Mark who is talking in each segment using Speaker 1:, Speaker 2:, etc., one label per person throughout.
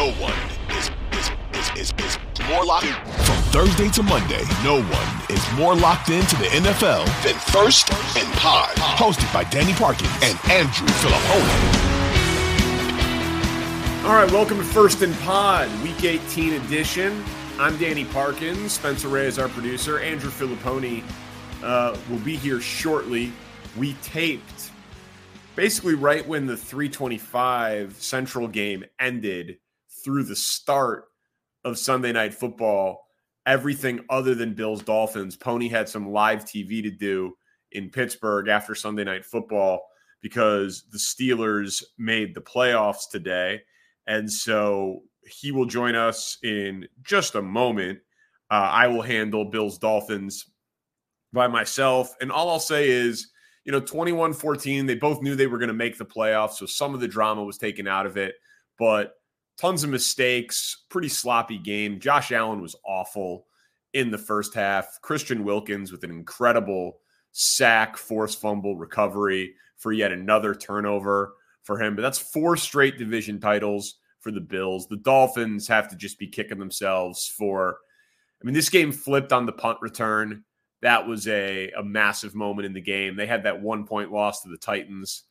Speaker 1: No one is, is, is, is, is more locked from Thursday to Monday. No one is more locked into the NFL than First and Pod, hosted by Danny Parkins and Andrew Fillipponi.
Speaker 2: All right, welcome to First and Pod, Week 18 edition. I'm Danny Parkins. Spencer Ray is our producer. Andrew Fillipponi uh, will be here shortly. We taped basically right when the 325 Central game ended through the start of Sunday Night Football, everything other than Bills Dolphins. Pony had some live TV to do in Pittsburgh after Sunday Night Football because the Steelers made the playoffs today. And so he will join us in just a moment. Uh, I will handle Bills Dolphins by myself. And all I'll say is, you know, 21 14, they both knew they were going to make the playoffs. So some of the drama was taken out of it. But tons of mistakes, pretty sloppy game. Josh Allen was awful in the first half. Christian Wilkins with an incredible sack, force fumble recovery for yet another turnover for him. But that's four straight division titles for the Bills. The Dolphins have to just be kicking themselves for. I mean, this game flipped on the punt return. That was a, a massive moment in the game. They had that one point loss to the Titans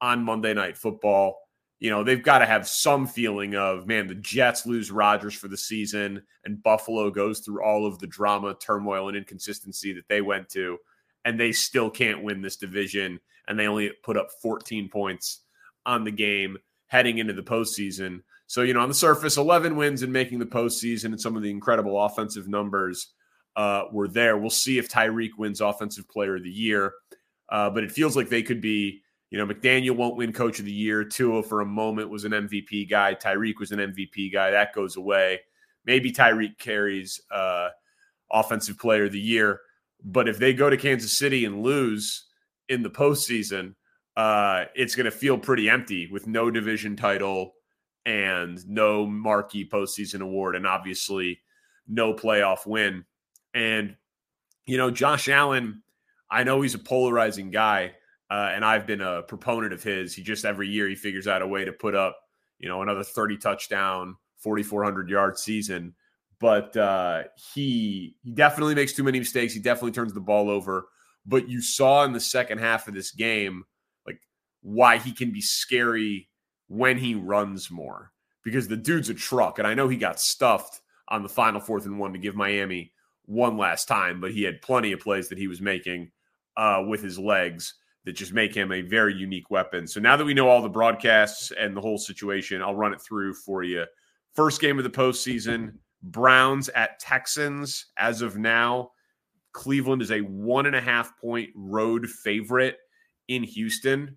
Speaker 2: on Monday Night Football you know, they've got to have some feeling of, man, the Jets lose Rodgers for the season and Buffalo goes through all of the drama, turmoil, and inconsistency that they went to, and they still can't win this division. And they only put up 14 points on the game heading into the postseason. So, you know, on the surface, 11 wins and making the postseason and some of the incredible offensive numbers uh, were there. We'll see if Tyreek wins Offensive Player of the Year. Uh, but it feels like they could be you know, McDaniel won't win coach of the year. Tua for a moment was an MVP guy. Tyreek was an MVP guy. That goes away. Maybe Tyreek carries uh, offensive player of the year. But if they go to Kansas City and lose in the postseason, uh, it's going to feel pretty empty with no division title and no marquee postseason award, and obviously no playoff win. And, you know, Josh Allen, I know he's a polarizing guy uh, and I've been a proponent of his. He just every year he figures out a way to put up, you know, another 30 touchdown, 4,400 yard season. But uh, he he definitely makes too many mistakes. He definitely turns the ball over. But you saw in the second half of this game, like why he can be scary when he runs more because the dude's a truck. And I know he got stuffed on the final fourth and one to give Miami one last time, but he had plenty of plays that he was making uh, with his legs that just make him a very unique weapon. So now that we know all the broadcasts and the whole situation, I'll run it through for you. First game of the postseason Browns at Texans. As of now, Cleveland is a one and a half point road favorite in Houston,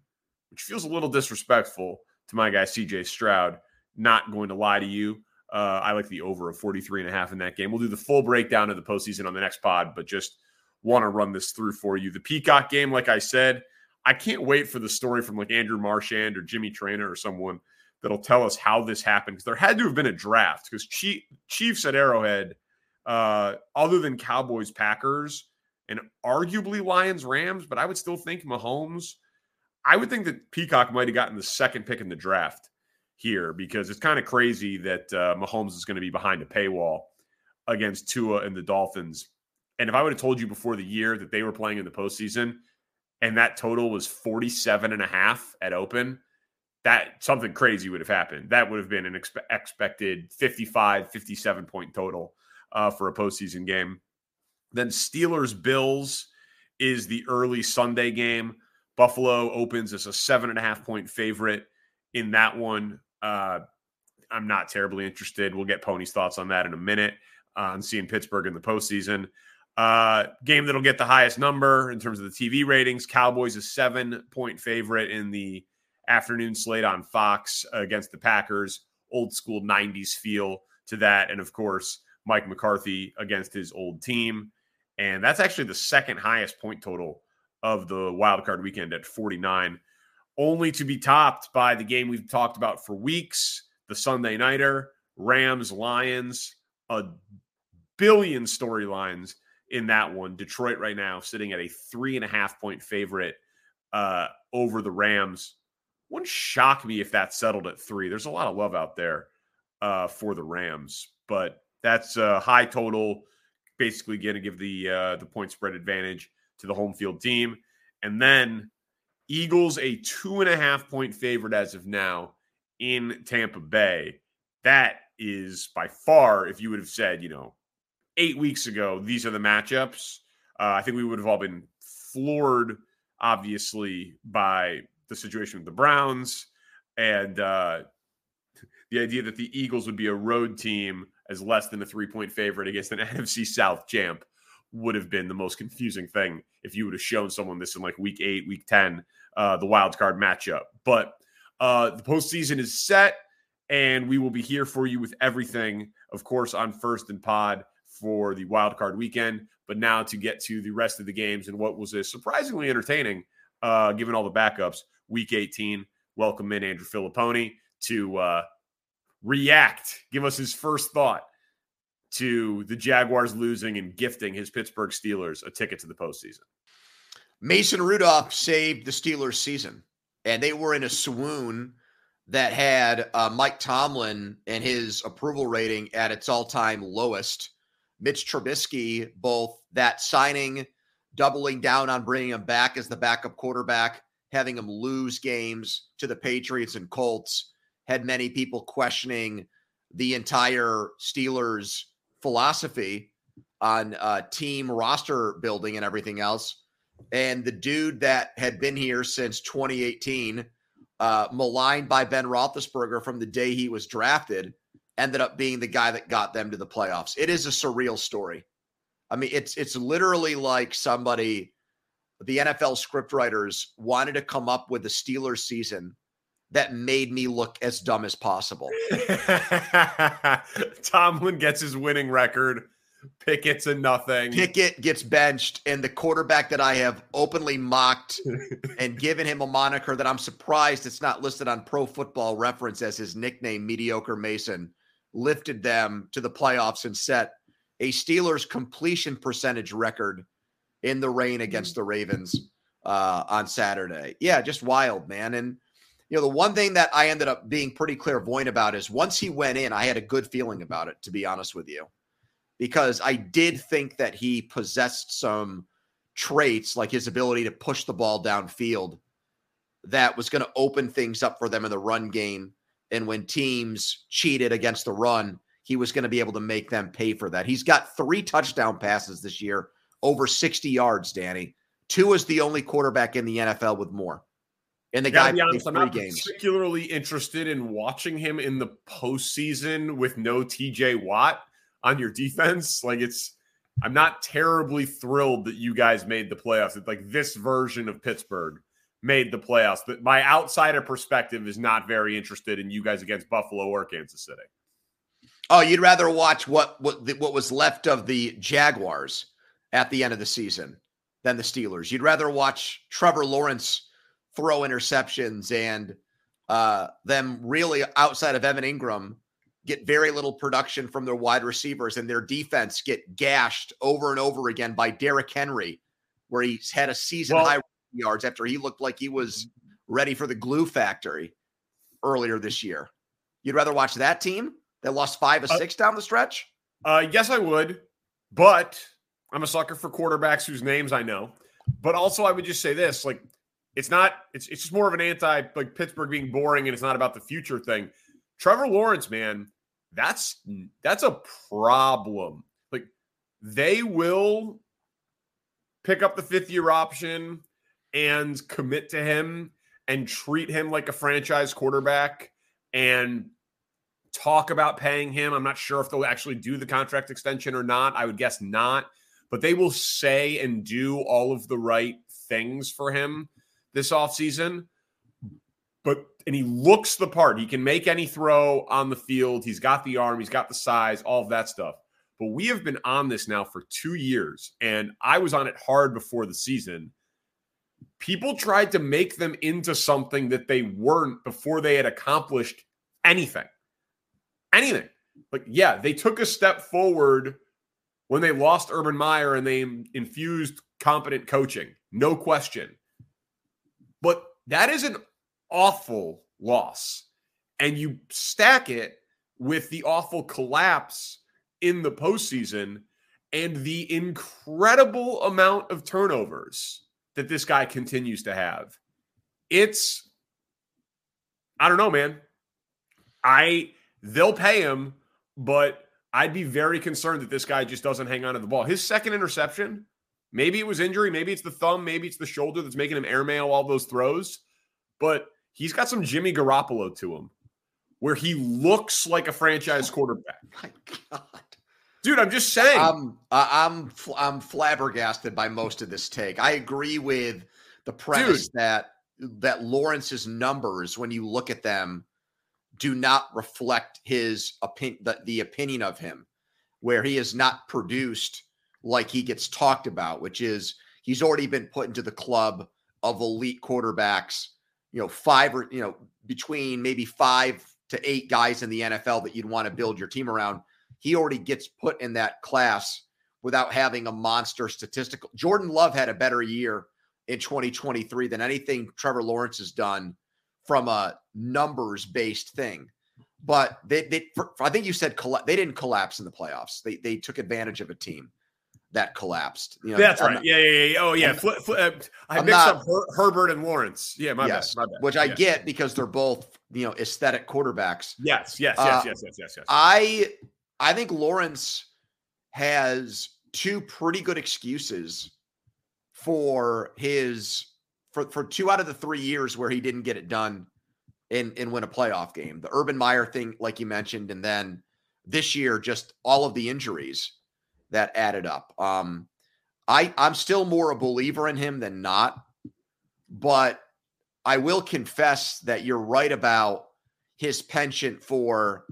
Speaker 2: which feels a little disrespectful to my guy, CJ Stroud. Not going to lie to you. Uh, I like the over of 43 and a half in that game. We'll do the full breakdown of the postseason on the next pod, but just want to run this through for you. The Peacock game, like I said, I can't wait for the story from like Andrew Marchand or Jimmy Traina or someone that'll tell us how this happened because there had to have been a draft because Chiefs at Arrowhead, uh, other than Cowboys, Packers, and arguably Lions, Rams, but I would still think Mahomes. I would think that Peacock might have gotten the second pick in the draft here because it's kind of crazy that uh, Mahomes is going to be behind a paywall against Tua and the Dolphins. And if I would have told you before the year that they were playing in the postseason, and that total was 47 and a half at open, that something crazy would have happened. That would have been an expe- expected 55, 57 point total uh, for a postseason game. Then Steelers Bills is the early Sunday game. Buffalo opens as a seven and a half point favorite in that one. Uh, I'm not terribly interested. We'll get Pony's thoughts on that in a minute uh, on seeing Pittsburgh in the postseason. Uh, game that'll get the highest number in terms of the TV ratings. Cowboys a seven point favorite in the afternoon slate on Fox against the Packers. old school 90s feel to that. And of course, Mike McCarthy against his old team. And that's actually the second highest point total of the wild card weekend at 49, only to be topped by the game we've talked about for weeks the Sunday Nighter, Rams, Lions, a billion storylines in that one. Detroit right now sitting at a three and a half point favorite uh, over the Rams. Wouldn't shock me if that settled at three. There's a lot of love out there uh, for the Rams, but that's a high total. Basically, going to give the uh, the point spread advantage to the home field team, and then Eagles a two and a half point favorite as of now in Tampa Bay. That is by far, if you would have said, you know, eight weeks ago, these are the matchups. Uh, I think we would have all been floored, obviously, by the situation with the Browns and uh, the idea that the Eagles would be a road team as less than a three point favorite against an NFC South champ would have been the most confusing thing if you would have shown someone this in like week eight, week 10, uh, the wild card matchup. But uh, the postseason is set, and we will be here for you with everything, of course, on First and Pod for the wild card weekend. But now to get to the rest of the games and what was a surprisingly entertaining, uh, given all the backups, week 18. Welcome in Andrew Fillipponi to uh, react, give us his first thought to the Jaguars losing and gifting his Pittsburgh Steelers a ticket to the postseason.
Speaker 3: Mason Rudolph saved the Steelers season, and they were in a swoon that had uh, Mike Tomlin and his approval rating at its all time lowest. Mitch Trubisky, both that signing, doubling down on bringing him back as the backup quarterback, having him lose games to the Patriots and Colts, had many people questioning the entire Steelers philosophy on uh, team roster building and everything else. And the dude that had been here since 2018, uh, maligned by Ben Roethlisberger from the day he was drafted, ended up being the guy that got them to the playoffs. It is a surreal story. I mean, it's it's literally like somebody, the NFL scriptwriters wanted to come up with a Steelers season that made me look as dumb as possible.
Speaker 2: Tomlin gets his winning record. Pickett's a nothing.
Speaker 3: Pickett gets benched, and the quarterback that I have openly mocked and given him a moniker that I'm surprised it's not listed on Pro Football Reference as his nickname, Mediocre Mason, lifted them to the playoffs and set a Steelers completion percentage record in the rain against the Ravens uh, on Saturday. Yeah, just wild, man. And you know, the one thing that I ended up being pretty clairvoyant about is once he went in, I had a good feeling about it, to be honest with you, because I did think that he possessed some traits like his ability to push the ball downfield that was going to open things up for them in the run game. And when teams cheated against the run, he was going to be able to make them pay for that. He's got three touchdown passes this year, over 60 yards, Danny. Tua is the only quarterback in the NFL with more. And the guy honest, I'm not games.
Speaker 2: particularly interested in watching him in the postseason with no TJ Watt on your defense. Like it's I'm not terribly thrilled that you guys made the playoffs. It's like this version of Pittsburgh made the playoffs. But my outsider perspective is not very interested in you guys against Buffalo or Kansas City.
Speaker 3: Oh, you'd rather watch what what what was left of the Jaguars at the end of the season than the Steelers. You'd rather watch Trevor Lawrence throw interceptions and uh, them really outside of Evan Engram get very little production from their wide receivers and their defense get gashed over and over again by Derrick Henry, where he's had a season well, high yards after he looked like he was ready for the glue factory earlier this year. You'd rather watch that team that lost five or uh, six uh, down the stretch?
Speaker 2: Uh, yes, I would, but I'm a sucker for quarterbacks whose names I know. But also, I would just say this: like it's not it's it's just more of an anti like Pittsburgh being boring and it's not about the future thing. Trevor Lawrence, man, that's that's a problem. Like they will pick up the fifth year option and commit to him and treat him like a franchise quarterback and talk about paying him. I'm not sure if they'll actually do the contract extension or not. I would guess not, but they will say and do all of the right things for him this offseason. but and he looks the part. He can make any throw on the field. He's got the arm, he's got the size, all of that stuff. But we have been on this now for two years, and I was on it hard before the season. People tried to make them into something that they weren't before they had accomplished anything. Anything. Like, yeah, they took a step forward when they lost Urban Meyer and they infused competent coaching, no question. But that is an awful loss. And you stack it with the awful collapse in the postseason and the incredible amount of turnovers that this guy continues to have. It's, I don't know, man. I, they'll pay him, but I'd be very concerned that this guy just doesn't hang on to the ball. His second interception, maybe it was injury, maybe it's the thumb, maybe it's the shoulder that's making him airmail all those throws, but he's got some Jimmy Garoppolo to him where he looks like a franchise quarterback.
Speaker 3: My God.
Speaker 2: Dude, I'm just saying.
Speaker 3: I'm I'm I'm flabbergasted by most of this take. I agree with the premise Dude. that that Lawrence's numbers, when you look at them, do not reflect his opinion, the, the opinion of him, where he is not produced like he gets talked about, which is he's already been put into the club of elite quarterbacks. You know, five or you know between maybe five to eight guys in the NFL that you'd want to build your team around. He already gets put in that class without having a monster statistical. Jordan Love had a better year in 2023 than anything Trevor Lawrence has done from a numbers based thing. But they, they for, I think you said colla- they didn't collapse in the playoffs. They they took advantage of a team that collapsed. You know,
Speaker 2: That's I'm right. Not, yeah, yeah, yeah. Oh, yeah. Fl- fl- uh, I I'm mixed not, up Her- Herbert and Lawrence. Yeah, my
Speaker 3: yes,
Speaker 2: bad. My bad.
Speaker 3: Which I get because they're both you know aesthetic quarterbacks.
Speaker 2: Yes, yes, yes, uh, yes, yes, yes, yes.
Speaker 3: I I think Lawrence has two pretty good excuses for his for for two out of the three years where he didn't get it done and and win a playoff game. The Urban Meyer thing, like you mentioned, and then this year, just all of the injuries that added up. Um, I I'm still more a believer in him than not, but I will confess that you're right about his penchant for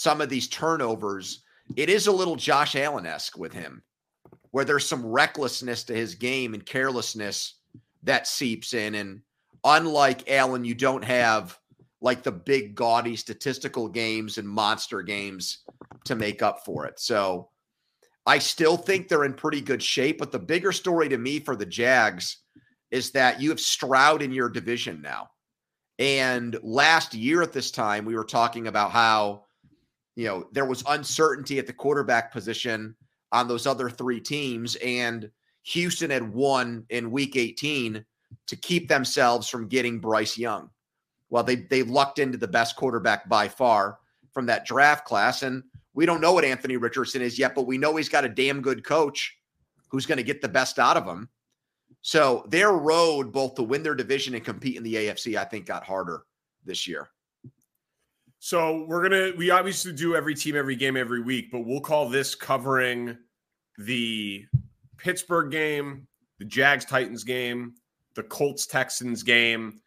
Speaker 3: some of these turnovers. It is a little Josh Allen esque with him, where there's some recklessness to his game and carelessness that seeps in. And unlike Allen, you don't have like the big gaudy statistical games and monster games to make up for it. So I still think they're in pretty good shape. But the bigger story to me for the Jags is that you have Stroud in your division now. And last year at this time, we were talking about how, you know, there was uncertainty at the quarterback position on those other three teams. And Houston had won in week 18 to keep themselves from getting Bryce Young. Well, they they lucked into the best quarterback by far from that draft class. And we don't know what Anthony Richardson is yet, but we know he's got a damn good coach who's going to get the best out of him. So their road, both to win their division and compete in the AFC, I think got harder this year.
Speaker 2: So we're gonna we obviously do every team, every game, every week, but we'll call this covering the Pittsburgh game, the Jags Titans game, the Colts Texans game,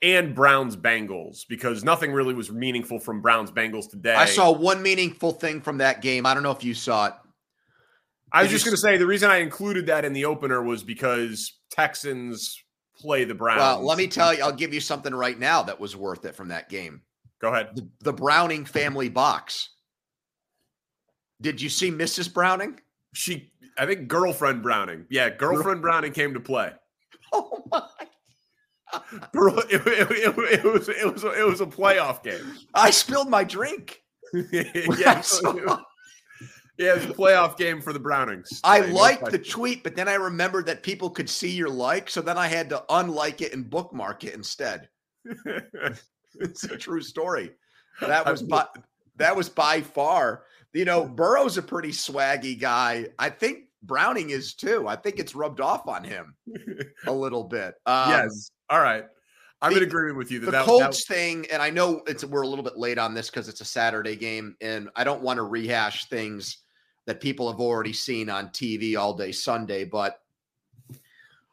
Speaker 2: and Browns Bengals because nothing really was meaningful from Browns Bengals today.
Speaker 3: I saw one meaningful thing from that game. I don't know if you saw it.
Speaker 2: I was just going to say the reason I included that in the opener was because Texans play the Browns. Well,
Speaker 3: let me tell you, I'll give you something right now that was worth it from that game.
Speaker 2: Go ahead.
Speaker 3: The, the Browning family box. Did you see Mrs. Browning?
Speaker 2: She I think girlfriend Browning. Yeah, girlfriend Browning came to play.
Speaker 3: Oh my!
Speaker 2: Girl, it, it, it, it, was it was it was a playoff game.
Speaker 3: I spilled my drink.
Speaker 2: yeah, so, yeah, it was a playoff game for the Brownings.
Speaker 3: I liked the tweet, but then I remembered that people could see your like, so then I had to unlike it and bookmark it instead. it's a true story. That was by, that was by far you know, Burrow's a pretty swaggy guy. I think Browning is too. I think it's rubbed off on him a little bit.
Speaker 2: Um, yes. All right. I'm in agreement with you.
Speaker 3: That the that, Colts that, thing, and I know it's we're a little bit late on this because it's a Saturday game, and I don't want to rehash things that people have already seen on TV all day Sunday, but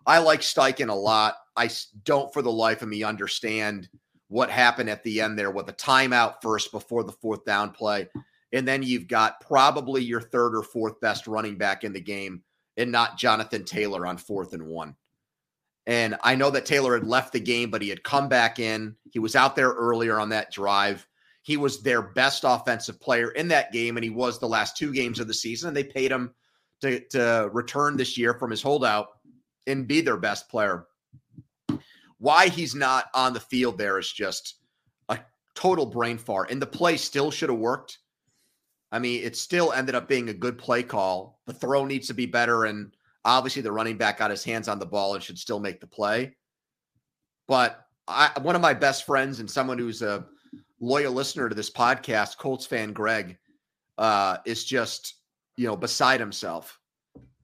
Speaker 3: I like Steichen a lot. I don't, for the life of me, understand what happened at the end there with a timeout first before the fourth down play. And then you've got probably your third or fourth best running back in the game and not Jonathan Taylor on fourth and one. And I know that Taylor had left the game, but he had come back in. He was out there earlier on that drive. He was their best offensive player in that game, and he was the last two games of the season. And they paid him to, to return this year from his holdout and be their best player. Why he's not on the field there is just a total brain fart. And the play still should have worked. I mean, it still ended up being a good play call. The throw needs to be better. And obviously, the running back got his hands on the ball and should still make the play. But I, one of my best friends and someone who's a loyal listener to this podcast, Colts fan Greg, uh, is just, you know, beside himself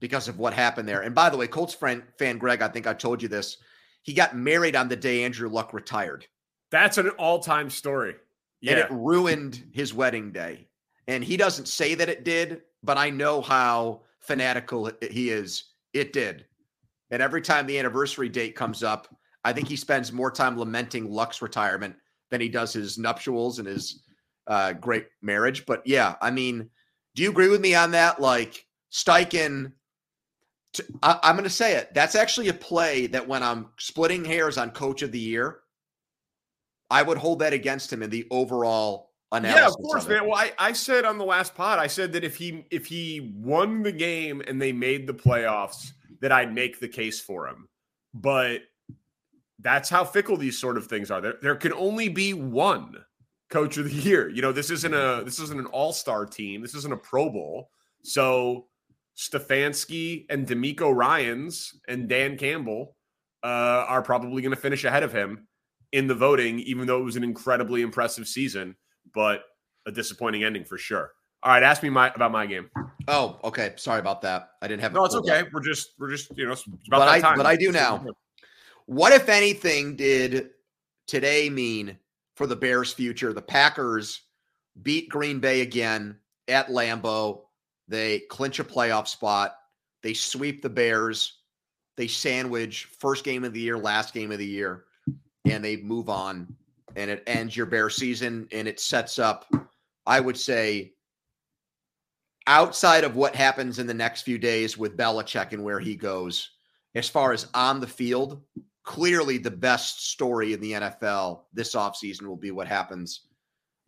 Speaker 3: because of what happened there. And by the way, Colts fan, fan Greg, I think I told you this. He got married on the day Andrew Luck retired.
Speaker 2: That's an all time story.
Speaker 3: Yeah. And it ruined his wedding day. And he doesn't say that it did, but I know how fanatical he is. It did. And every time the anniversary date comes up, I think he spends more time lamenting Luck's retirement than he does his nuptials and his uh, great marriage. But yeah, I mean, do you agree with me on that? Like Steichen I, I'm going to say it. That's actually a play that when I'm splitting hairs on coach of the year, I would hold that against him in the overall analysis.
Speaker 2: Yeah, of course, of man. Well, I, I said on the last pod, I said that if he if he won the game and they made the playoffs, that I'd make the case for him. But that's how fickle these sort of things are. There, there can only be one coach of the year. You know, this isn't a this isn't an all-star team. This isn't a Pro Bowl. So Stefanski and DeMeco Ryans and Dan Campbell uh, are probably going to finish ahead of him in the voting, even though it was an incredibly impressive season, but a disappointing ending for sure. All right, ask me my about my game.
Speaker 3: Oh, okay. Sorry about that. I didn't have.
Speaker 2: No, it's okay. Up. We're just we're just you know.
Speaker 3: but I time. but I do now. What if anything did today mean for the Bears' future? The Packers beat Green Bay again at Lambeau. They clinch a playoff spot. They sweep the Bears. They sandwich first game of the year, last game of the year, and they move on. And it ends your Bear season and it sets up, I would say, outside of what happens in the next few days with Belichick and where he goes, as far as on the field, clearly the best story in the NFL this offseason will be what happens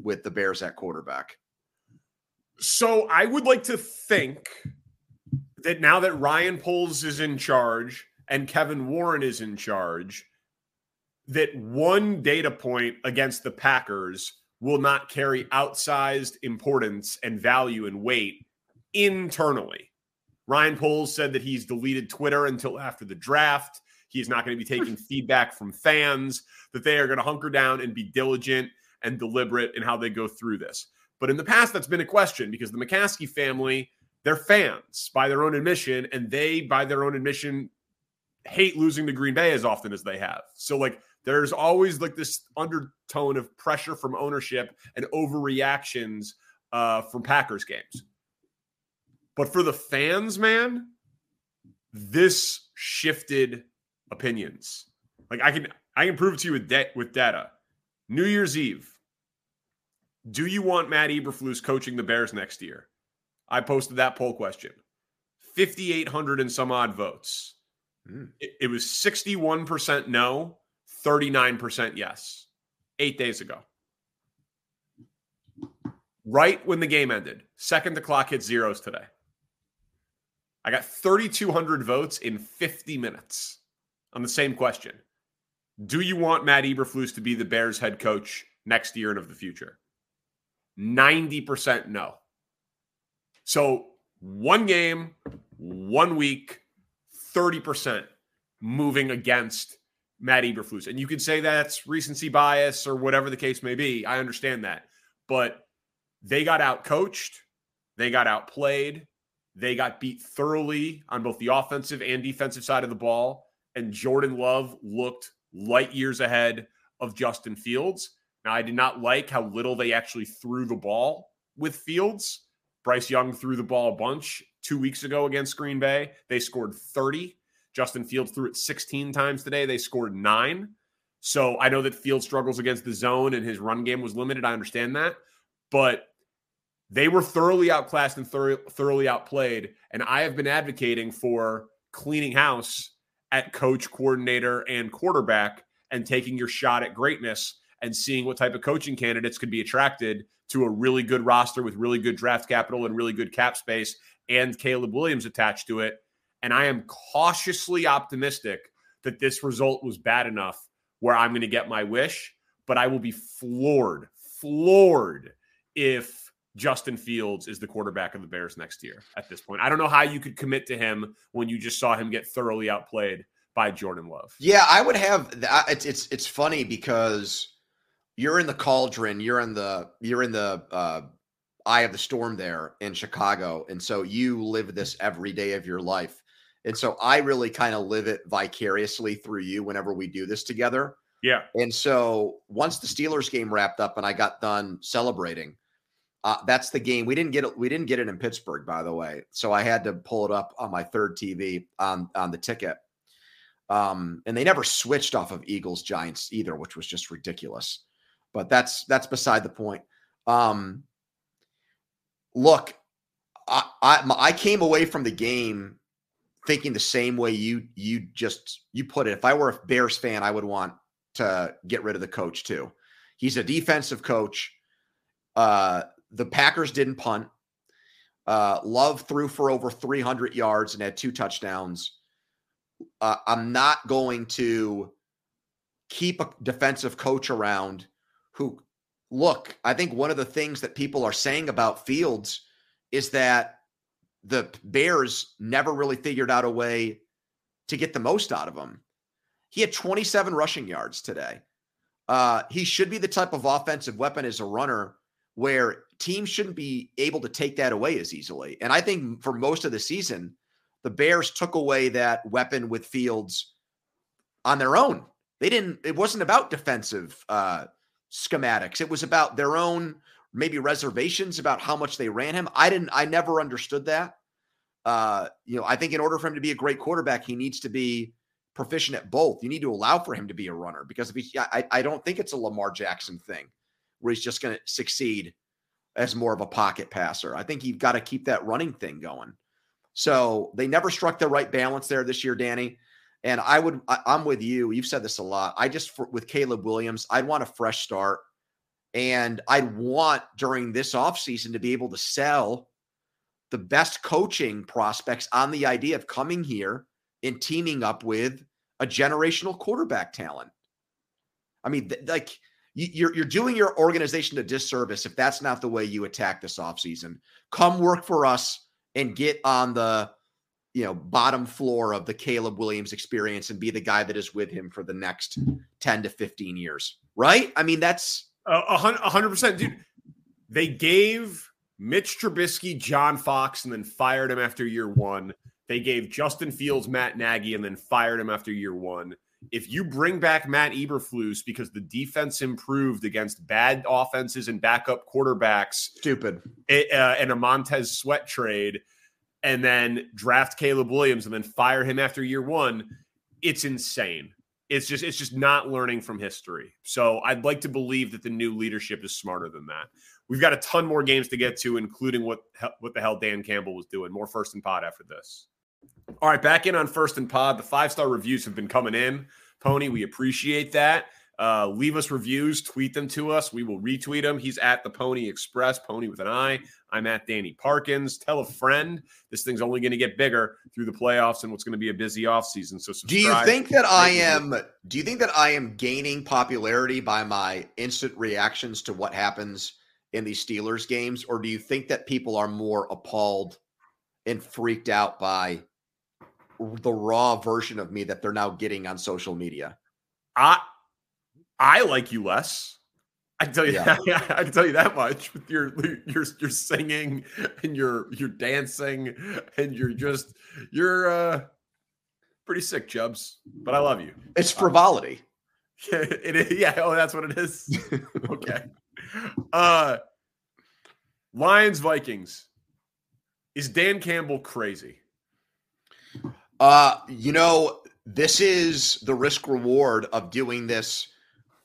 Speaker 3: with the Bears at quarterback.
Speaker 2: So I would like to think that now that Ryan Poles is in charge and Kevin Warren is in charge, that one data point against the Packers will not carry outsized importance and value and weight internally. Ryan Poles said that he's deleted Twitter until after the draft. He's not going to be hmm. taking feedback from fans, that they are going to hunker down and be diligent and deliberate in how they go through this. But in the past, that's been a question because the McCaskey family, they're fans by their own admission, and they, by their own admission, hate losing to Green Bay as often as they have. So, like, there's always like this undertone of pressure from ownership and overreactions uh, from Packers games. But for the fans, man, this shifted opinions. Like I can I can prove it to you with de- with data. New Year's Eve, do you want Matt Eberflus coaching the Bears next year? I posted that poll question. 5,800 and some odd votes. Mm. It, it was 61% no, 39% yes, eight days ago. Right when the game ended, second the clock hit zeros today. I got 3,200 votes in 50 minutes on the same question. Do you want Matt Eberflus to be the Bears head coach next year and of the future? 90% no. So one game, one week, 30% moving against Matt Eberflus. And you can say that's recency bias or whatever the case may be. I understand that. But they got out coached, they got outplayed, they got beat thoroughly on both the offensive and defensive side of the ball. And Jordan Love looked light years ahead of Justin Fields. I did not like how little they actually threw the ball with Fields. Bryce Young threw the ball a bunch two weeks ago against Green Bay. They scored 30. Justin Fields threw it 16 times today. They scored nine. So I know that Field struggles against the zone and his run game was limited. I understand that. But they were thoroughly outclassed and thor- thoroughly outplayed. And I have been advocating for cleaning house at coach, coordinator, and quarterback and taking your shot at greatness and seeing what type of coaching candidates could be attracted to a really good roster with really good draft capital and really good cap space and Caleb Williams attached to it. And I am cautiously optimistic that this result was bad enough where I'm going to get my wish, but I will be floored, floored if Justin Fields is the quarterback of the Bears next year at this point. I don't know how you could commit to him when you just saw him get thoroughly outplayed by Jordan Love.
Speaker 3: Yeah, I would have that. It's it's it's funny because you're in the cauldron, you're in the you're in the uh, eye of the storm there in Chicago, and so you live this every day of your life. And so I really kind of live it vicariously through you whenever we do this together.
Speaker 2: Yeah.
Speaker 3: And so once the Steelers game wrapped up and I got done celebrating, uh, that's the game. We didn't get it. We didn't get it in Pittsburgh, by the way. So I had to pull it up on my third TV on on the ticket. Um, and they never switched off of Eagles Giants either, which was just ridiculous. But that's that's beside the point. Um, look, I, I I came away from the game thinking the same way you you just you put it. If I were a Bears fan, I would want to get rid of the coach too. He's a defensive coach. Uh, the Packers didn't punt. Uh, Love threw for over 300 yards and had two touchdowns. Uh, I'm not going to keep a defensive coach around who, look, I think one of the things that people are saying about Fields is that the Bears never really figured out a way to get the most out of him. He had 27 rushing yards today. Uh, he should be the type of offensive weapon as a runner where teams shouldn't be able to take that away as easily. And I think for most of the season, the Bears took away that weapon with Fields on their own. They didn't, it wasn't about defensive uh, schematics. It was about their own maybe reservations about how much they ran him. I didn't, I never understood that. Uh, you know, I think in order for him to be a great quarterback, he needs to be proficient at both. You need to allow for him to be a runner because if he, I, I don't think it's a Lamar Jackson thing where he's just going to succeed as more of a pocket passer. I think you've got to keep that running thing going. So they never struck the right balance there this year, Danny. And I would, I, am with you. You've said this a lot. I just, for, with Caleb Williams, I'd want a fresh start. And I'd want during this offseason to be able to sell the best coaching prospects on the idea of coming here and teaming up with a generational quarterback talent. I mean, th- like you're you're doing your organization a disservice if that's not the way you attack this offseason. Come work for us and get on the you know bottom floor of the Caleb Williams experience and be the guy that is with him for the next 10 to 15 years. Right? I mean, that's
Speaker 2: a hundred percent, dude. They gave Mitch Trubisky John Fox and then fired him after year one. They gave Justin Fields Matt Nagy and then fired him after year one. If you bring back Matt Eberflus because the defense improved against bad offenses and backup quarterbacks,
Speaker 3: stupid,
Speaker 2: it, uh, and a Montez Sweat trade, and then draft Caleb Williams and then fire him after year one, it's insane. It's just it's just not learning from history. So I'd like to believe that the new leadership is smarter than that. We've got a ton more games to get to, including what what the hell Dan Campbell was doing. More first and pod after this. All right, back in on first and pod. The five star reviews have been coming in. Pony, we appreciate that. Uh, leave us reviews, tweet them to us. We will retweet them. He's at the Pony Express, Pony with an I. I'm at Danny Parkins. Tell a friend. This thing's only going to get bigger through the playoffs and what's going to be a busy offseason. So,
Speaker 3: do you think that I am? Do you think that I am gaining popularity by my instant reactions to what happens in these Steelers games, or do you think that people are more appalled and freaked out by the raw version of me that they're now getting on social media.
Speaker 2: I I like you less. I can tell you yeah. that. I can tell you that much. With your your your singing and your your dancing and you're just you're uh pretty sick, Chubs. But I love you.
Speaker 3: It's frivolity.
Speaker 2: Yeah, it is. Yeah. Oh, that's what it is. okay. Uh Lions Vikings. Is Dan Campbell crazy?
Speaker 3: Uh, you know, this is the risk reward of doing this.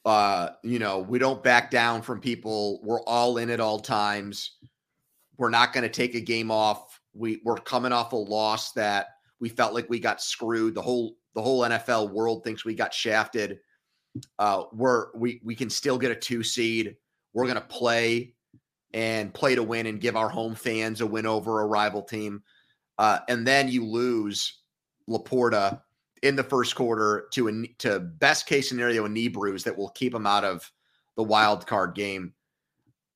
Speaker 3: Uh, you know, we don't back down from people. We're all in at all times. We're not going to take a game off. We we're coming off a loss that we felt like we got screwed. The whole the whole NFL world thinks we got shafted. Uh, we're we we can still get a two seed. We're going to play and play to win and give our home fans a win over a rival team. Uh, and then you lose LaPorta in the first quarter to a to best case scenario a knee bruise that will keep him out of the wild card game.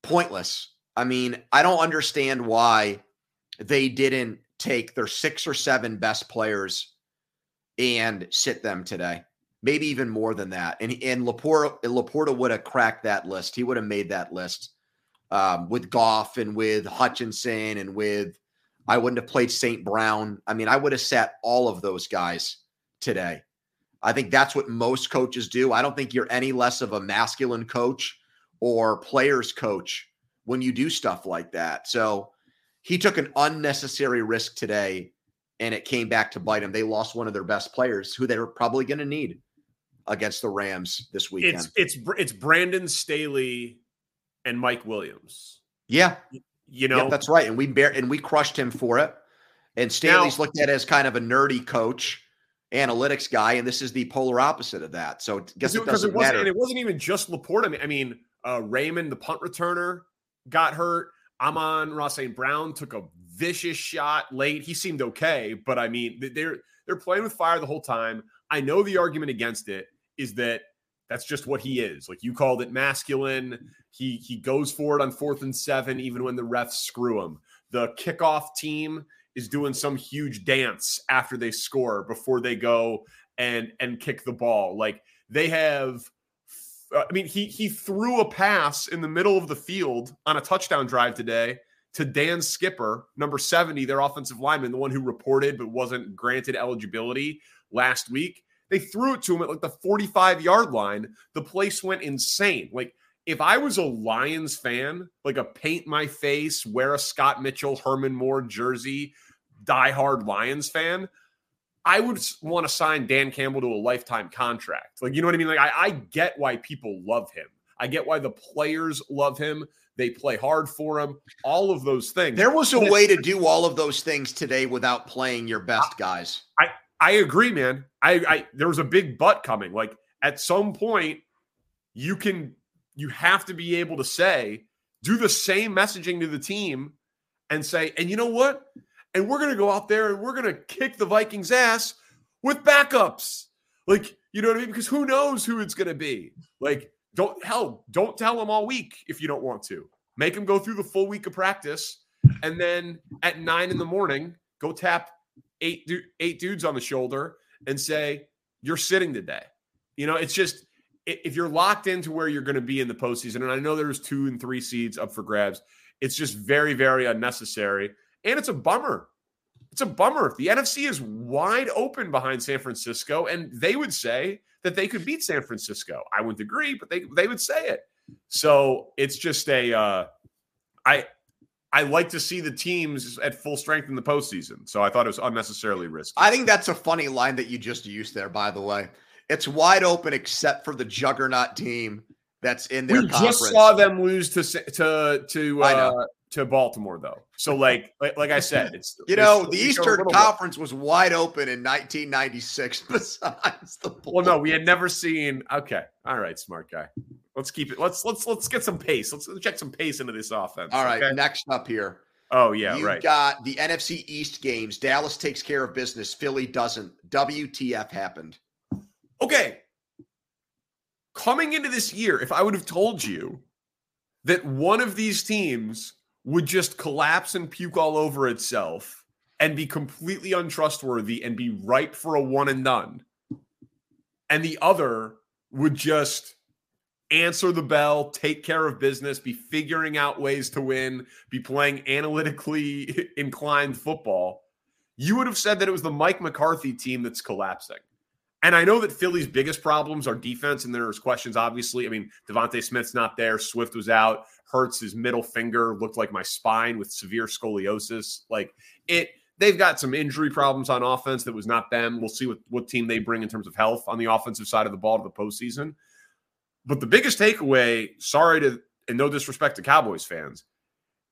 Speaker 3: Pointless. I mean, I don't understand why they didn't take their six or seven best players and sit them today. Maybe even more than that. And and LaPorta LaPorta would have cracked that list. He would have made that list um, with Goff and with Hutchinson and with I wouldn't have played St. Brown. I mean, I would have sat all of those guys today. I think that's what most coaches do. I don't think you're any less of a masculine coach or players coach when you do stuff like that. So he took an unnecessary risk today and it came back to bite him. They lost one of their best players who they were probably going to need against the Rams this weekend.
Speaker 2: It's it's it's Brandon Staley and Mike Williams.
Speaker 3: Yeah.
Speaker 2: You know,
Speaker 3: that's right. And we bear and we crushed him for it. And Staley's now, looked at as kind of a nerdy coach analytics guy, and this is the polar opposite of that. So I guess it doesn't
Speaker 2: it
Speaker 3: matter.
Speaker 2: And it wasn't even just LaPorta. I mean, uh, Raymond, the punt returner, got hurt. Amon-Ra St. Brown took a vicious shot late. He seemed okay, but I mean, they're they're playing with fire the whole time. I know the argument against it is that that's just what he is. Like you called it masculine. He he goes for it on fourth and seven, even when the refs screw him. The kickoff team is doing some huge dance after they score before they go and and kick the ball. Like they have uh, I mean he he threw a pass in the middle of the field on a touchdown drive today to Dan Skipper, number 70, their offensive lineman, the one who reported but wasn't granted eligibility last week. They threw it to him at like the 45 yard line. The place went insane. Like if I was a Lions fan, like a paint my face, wear a Scott Mitchell, Herman Moore jersey, diehard Lions fan, I would want to sign Dan Campbell to a lifetime contract. Like, you know what I mean? Like, I, I get why people love him. I get why the players love him. They play hard for him. All of those things.
Speaker 3: There was a way to do all of those things today without playing your best guys.
Speaker 2: I I agree, man. I, I there was a big butt coming. Like at some point, you can you have to be able to say, do the same messaging to the team and say, and you know what? And we're going to go out there and we're going to kick the Vikings' ass with backups. Like, you know what I mean? Because who knows who it's going to be? Like, don't hell, don't tell them all week if you don't want to. Make them go through the full week of practice, and then at nine in the morning, go tap eight eight dudes on the shoulder and say you're sitting today. You know, it's just if you're locked into where you're going to be in the postseason, and I know there's two and three seeds up for grabs, it's just very, very unnecessary. And it's a bummer. It's a bummer. The NFC is wide open behind San Francisco, and they would say that they could beat San Francisco. I wouldn't agree, but they they would say it. So it's just a uh, I I like to see the teams at full strength in the postseason. So I thought it was unnecessarily risky.
Speaker 3: I think that's a funny line that you just used there, by the way. It's wide open except for the juggernaut team that's in their
Speaker 2: we
Speaker 3: conference.
Speaker 2: just saw them lose to to to uh, to Baltimore though. So like like, like I said, it's
Speaker 3: you know the Eastern Conference bit. was wide open in 1996. Besides the
Speaker 2: well, no, we had never seen. Okay, all right, smart guy. Let's keep it. Let's let's let's get some pace. Let's check some pace into this offense.
Speaker 3: All right, okay? next up here.
Speaker 2: Oh yeah,
Speaker 3: you
Speaker 2: right.
Speaker 3: got the NFC East games. Dallas takes care of business. Philly doesn't. WTF happened?
Speaker 2: Okay. Coming into this year, if I would have told you that one of these teams would just collapse and puke all over itself and be completely untrustworthy and be ripe for a one and done. And the other would just answer the bell, take care of business, be figuring out ways to win, be playing analytically inclined football. You would have said that it was the Mike McCarthy team that's collapsing. And I know that Philly's biggest problems are defense, and there's questions, obviously. I mean, DeVonta Smith's not there. Swift was out. Hurts, his middle finger looked like my spine with severe scoliosis. Like it, they've got some injury problems on offense that was not them. We'll see what, what team they bring in terms of health on the offensive side of the ball to the postseason. But the biggest takeaway, sorry to, and no disrespect to Cowboys fans,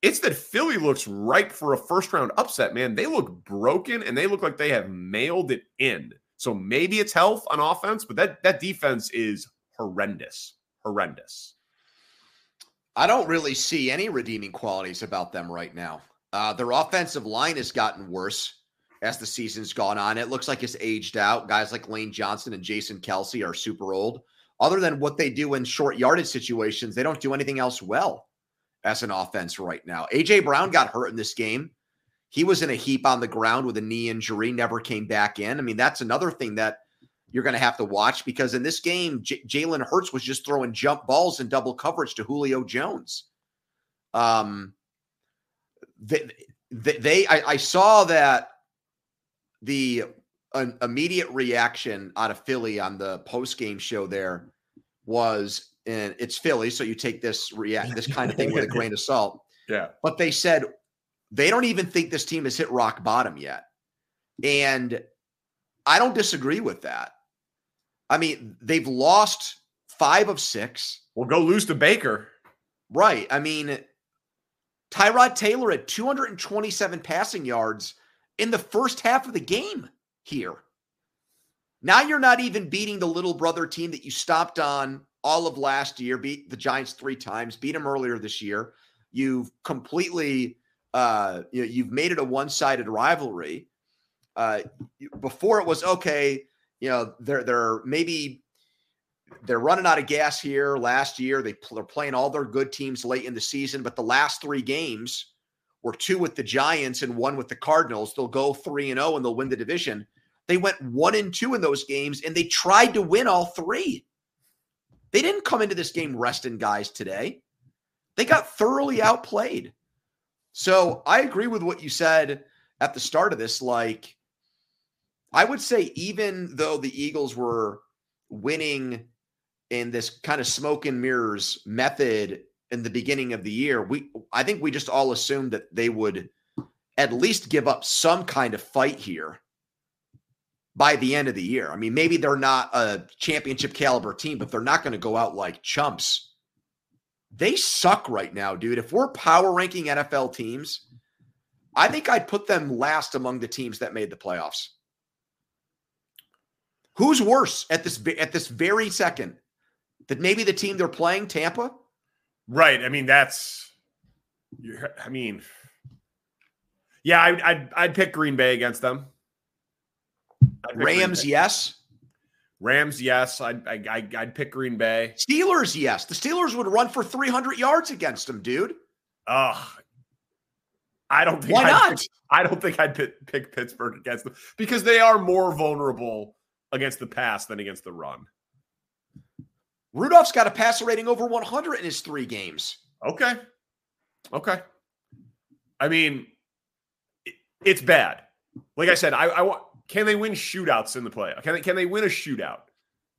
Speaker 2: it's that Philly looks ripe for a first round upset, man. They look broken and they look like they have mailed it in. So maybe it's health on offense, but that that defense is horrendous. Horrendous.
Speaker 3: I don't really see any redeeming qualities about them right now. Uh, their offensive line has gotten worse as the season's gone on. It looks like it's aged out. Guys like Lane Johnson and Jason Kelce are super old. Other than what they do in short yardage situations, they don't do anything else well as an offense right now. AJ Brown got hurt in this game. He was in a heap on the ground with a knee injury, never came back in. I mean, that's another thing that you're going to have to watch because in this game, J- Jalen Hurts was just throwing jump balls and double coverage to Julio Jones. Um, they, they, they I, I, saw that the an immediate reaction out of Philly on the post game show there was, and it's Philly, so you take this react this kind of thing with a grain of salt.
Speaker 2: Yeah,
Speaker 3: but they said they don't even think this team has hit rock bottom yet, and I don't disagree with that. I mean, they've lost five of six.
Speaker 2: We'll go lose to Baker.
Speaker 3: Right. I mean, Tyrod Taylor at 227 passing yards in the first half of the game here. Now you're not even beating the little brother team that you stopped on all of last year, beat the Giants three times, beat them earlier this year. You've completely uh, you know, you've made it a one-sided rivalry. Uh, before it was okay, you know, they're they're maybe they're running out of gas here. Last year, they they're playing all their good teams late in the season, but the last three games were two with the Giants and one with the Cardinals. They'll go three and zero oh and they'll win the division. They went one and two in those games, and they tried to win all three. They didn't come into this game resting guys today. They got thoroughly outplayed. So I agree with what you said at the start of this. Like, I would say, even though the Eagles were winning in this kind of smoke and mirrors method in the beginning of the year, we I think we just all assumed that they would at least give up some kind of fight here by the end of the year. I mean, maybe they're not a championship caliber team, but they're not going to go out like chumps. They suck right now, dude. If we're power ranking NFL teams, I think I'd put them last among the teams that made the playoffs. Who's worse at this at this very second? That maybe the team they're playing, Tampa?
Speaker 2: Right. I mean, that's. I mean, yeah, I, I'd I'd pick Green Bay against them.
Speaker 3: Rams, yes.
Speaker 2: Rams, yes. I'd, I, I'd pick Green Bay.
Speaker 3: Steelers, yes. The Steelers would run for 300 yards against them, dude.
Speaker 2: Ugh. I don't think.
Speaker 3: Why
Speaker 2: I'd
Speaker 3: not?
Speaker 2: Pick, I don't think I'd pick, pick Pittsburgh against them because they are more vulnerable against the pass than against the run.
Speaker 3: Rudolph's got a passer rating over 100 in his three games.
Speaker 2: Okay. Okay. I mean, it's bad. Like I said, I, I want. Can they win shootouts in the play? Can they? Can they win a shootout?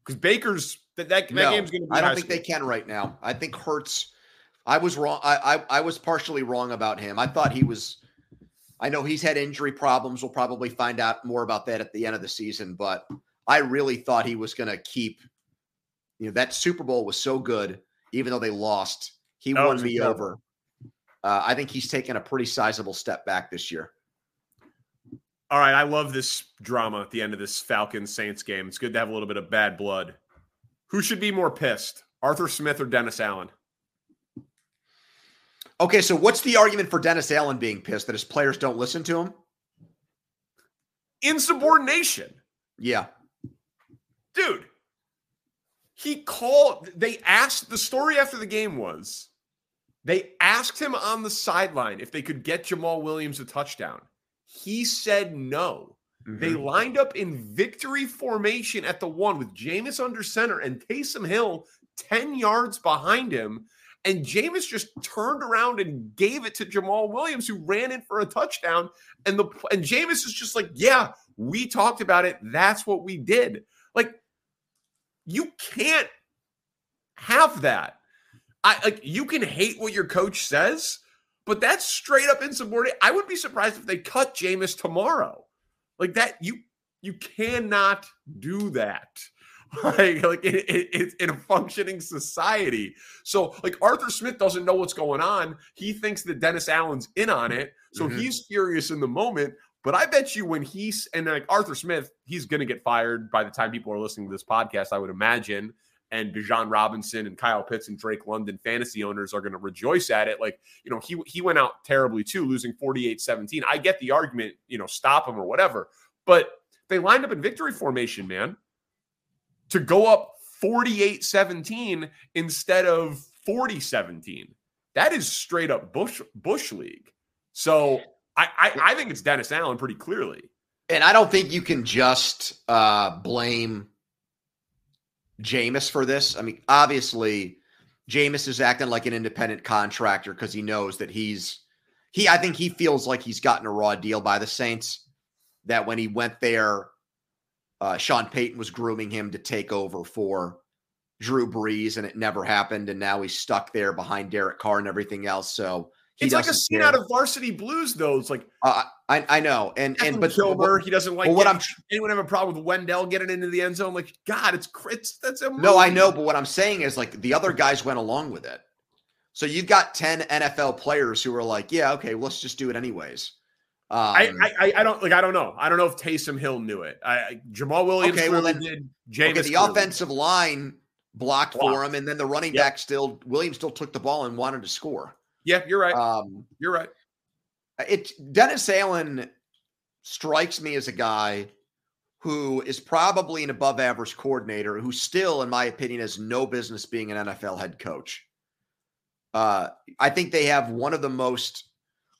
Speaker 2: Because Baker's that that,
Speaker 3: no,
Speaker 2: game's going to.
Speaker 3: I don't think school. they can right now. I think Hurts. I was wrong. I, I I was partially wrong about him. I thought he was. I know he's had injury problems. We'll probably find out more about that at the end of the season, but I really thought he was going to keep. You know that Super Bowl was so good, even though they lost. He
Speaker 2: Oh, it
Speaker 3: won me
Speaker 2: incredible.
Speaker 3: over. Uh, I think he's taken a pretty sizable step back this year.
Speaker 2: All right, I love this drama at the end of this Falcons Saints game. It's good to have a little bit of bad blood. Who should be more pissed, Arthur Smith or Dennis Allen?
Speaker 3: Okay, so what's the argument for Dennis Allen being pissed that his players don't listen to him?
Speaker 2: Insubordination,
Speaker 3: Yeah.
Speaker 2: dude. He called. They asked. The story after the game was, they asked him on the sideline if they could get Jamaal Williams a touchdown. He said no. They
Speaker 3: Mhm.
Speaker 2: lined up in victory formation at the one with Jameis under center and Taysom Hill 10 yards behind him. And Jameis just turned around and gave it to Jamaal Williams, who ran in for a touchdown. And the and Jameis is just like, yeah, we talked about it. That's what we did. Like, you can't have that. I like you can hate what your coach says, but that's straight up insubordinate. I would be surprised if they cut Jameis tomorrow. Like that, you you cannot do that. Like, like it, it, it, in a functioning society. So, like Arthur Smith doesn't know what's going on. He thinks that Dennis Allen's in on it. So mm-hmm. he's furious in the moment. But I bet you when he's and like Arthur Smith, he's going to get fired by the time people are listening to this podcast. I would imagine and Bijan Robinson and Kyle Pitts and Drake London fantasy owners are going to rejoice at it. Like, you know, he he went out terribly too, losing 48-17. I get the argument, you know, stop him or whatever. But they lined up in victory formation, man, to go up 48-17 instead of 40-17. That is straight up Bush Bush League. So I, I, I think it's Dennis Allen pretty clearly.
Speaker 3: And I don't think you can just uh, blame Jameis for this. I mean, obviously, Jameis is acting like an independent contractor because he knows that he's he. I think he feels like he's gotten a raw deal by the Saints. That when he went there, uh, Sean Payton was grooming him to take over for Drew Brees, and it never happened. And now he's stuck there behind Derek Carr and everything else. So
Speaker 2: it's like a scene care. out of Varsity Blues, though. It's like
Speaker 3: uh, I I know, and and but
Speaker 2: Kilmer, he doesn't like. what I'm anyone have a problem with Wendell getting into the end zone? Like God, it's it's that's a
Speaker 3: no. I know, but what I'm saying is like the other guys went along with it. So you've got ten NFL players who are like, yeah, okay, let's just do it anyways.
Speaker 2: Um, I, I I don't like I don't know I don't know if Taysom Hill knew it. I Jamaal Williams okay, well then, did. James
Speaker 3: okay, the offensive line blocked, blocked, for him, and then the running yep. back still Williams still took the ball and wanted to score.
Speaker 2: Yeah, you're right. Um, you're right.
Speaker 3: It Dennis Allen strikes me as a guy who is probably an above average coordinator who still, in my opinion, has no business being an NFL head coach. Uh, I think they have one of the most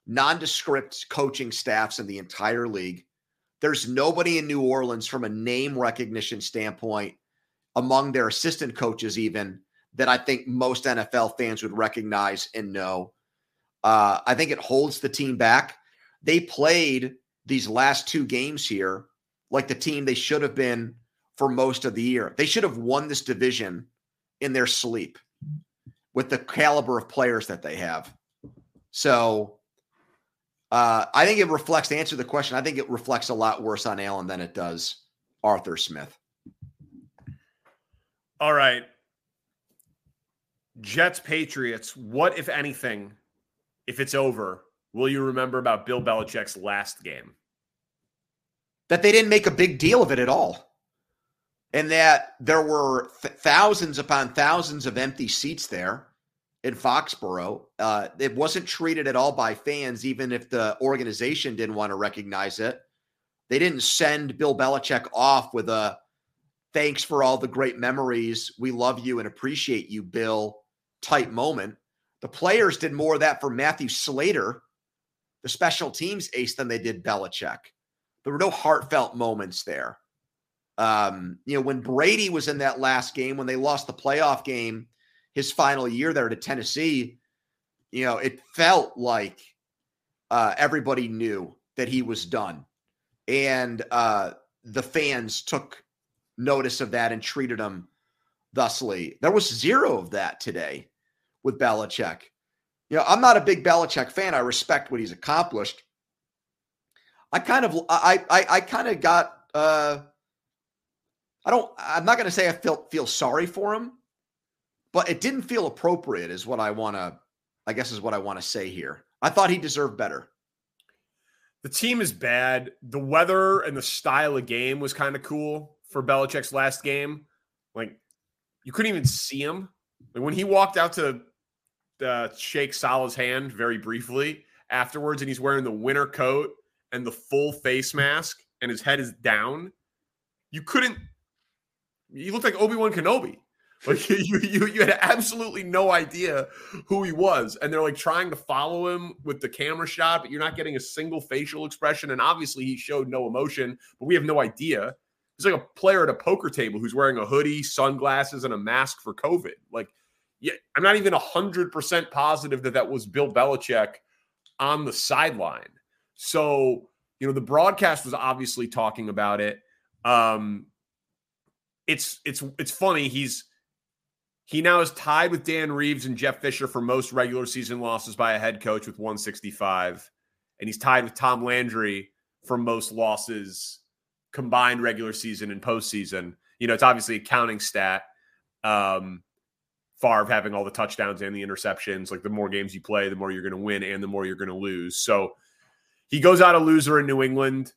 Speaker 3: nondescript coaching staffs in the entire league. There's nobody in New Orleans from a name recognition standpoint among their assistant coaches, even that I think most NFL fans would recognize and know. Uh, I think it holds the team back. They played these last two games here like the team they should have been for most of the year. They should have won this division in their sleep with the caliber of players that they have. So uh, I think it reflects to answer the question. I think it reflects a lot worse on Allen than it does Arthur Smith.
Speaker 2: All right. Jets Patriots. What, if anything, if it's over, will you remember about Bill Belichick's last game?
Speaker 3: That they didn't make a big deal of it at all. And that there were th- thousands upon thousands of empty seats there in Foxborough. Uh, it wasn't treated at all by fans, even if the organization didn't want to recognize it. They didn't send Bill Belichick off with a thanks for all the great memories. We love you and appreciate you, Bill type moment. The players did more of that for Matthew Slater, the special teams ace, than they did Belichick. There were no heartfelt moments there. Um, you know, when Brady was in that last game, when they lost the playoff game, his final year there to Tennessee, you know, it felt like uh, everybody knew that he was done. And uh, the fans took notice of that and treated him thusly. There was zero of that today with Belichick. You know, I'm not a big Belichick fan. I respect what he's accomplished. I kind of, I, I, I kind of got. uh I don't. I'm not going to say I feel feel sorry for him, but it didn't feel appropriate. Is what I want to. I guess is what I want to say here. I thought he deserved better.
Speaker 2: The team is bad. The weather and the style of game was kind of cool for Belichick's last game. Like you couldn't even see him. Like when he walked out to uh, shake Saleh's hand very briefly afterwards, and he's wearing the winter coat and the full face mask, and his head is down. You couldn't. You looked like Obi Wan Kenobi. Like you, you, you had absolutely no idea who he was, and they're like trying to follow him with the camera shot, but you're not getting a single facial expression. And obviously, he showed no emotion, but we have no idea. He's like a player at a poker table who's wearing a hoodie, sunglasses, and a mask for COVID. Like I'm not even 100% positive that that was Bill Belichick on the sideline. So, you know, the broadcast was obviously talking about it. Um, it's it's it's funny. He's He now is tied with Dan Reeves and Jeff Fisher for most regular season losses by a head coach with 165. And he's tied with Tom Landry for most losses combined regular season and postseason. You know, it's obviously a counting stat. Um, Favre having all the touchdowns and the interceptions. Like the more games you play, the more you're going to win and the more you're going to lose. So he goes out a loser in New England.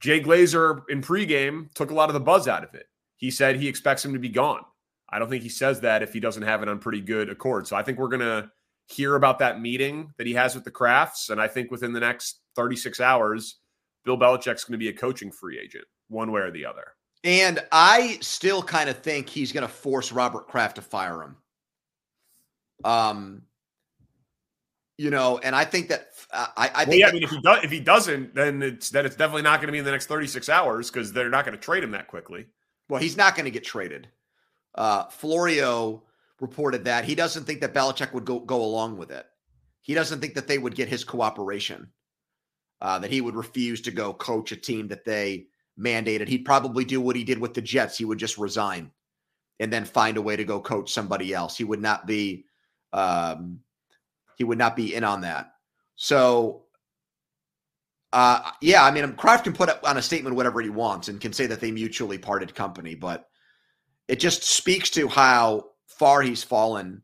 Speaker 2: Jay Glazer in pregame took a lot of the buzz out of it. He said he expects him to be gone. I don't think he says that if he doesn't have it on pretty good accord. So I think we're going to hear about that meeting that he has with the Krafts. And I think within the next 36 hours, Bill Belichick's going to be a coaching free agent, one way or the other.
Speaker 3: And I still kind of think he's going to force Robert Kraft to fire him. Um, you know, and I think that uh, I, I think
Speaker 2: well, yeah,
Speaker 3: that,
Speaker 2: I mean, if he does, if he doesn't, then it's then it's definitely not going to be in the next 36 hours because they're not going to trade him that quickly.
Speaker 3: Well, he's not going to get traded. Uh, Florio reported that he doesn't think that Belichick would go go along with it. He doesn't think that they would get his cooperation. Uh, that he would refuse to go coach a team that they mandated. He'd probably do what he did with the Jets. He would just resign and then find a way to go coach somebody else. He would not be um, he would not be in on that. So uh, yeah, I mean, Kraft can put up on a statement whatever he wants and can say that they mutually parted company, but it just speaks to how far he's fallen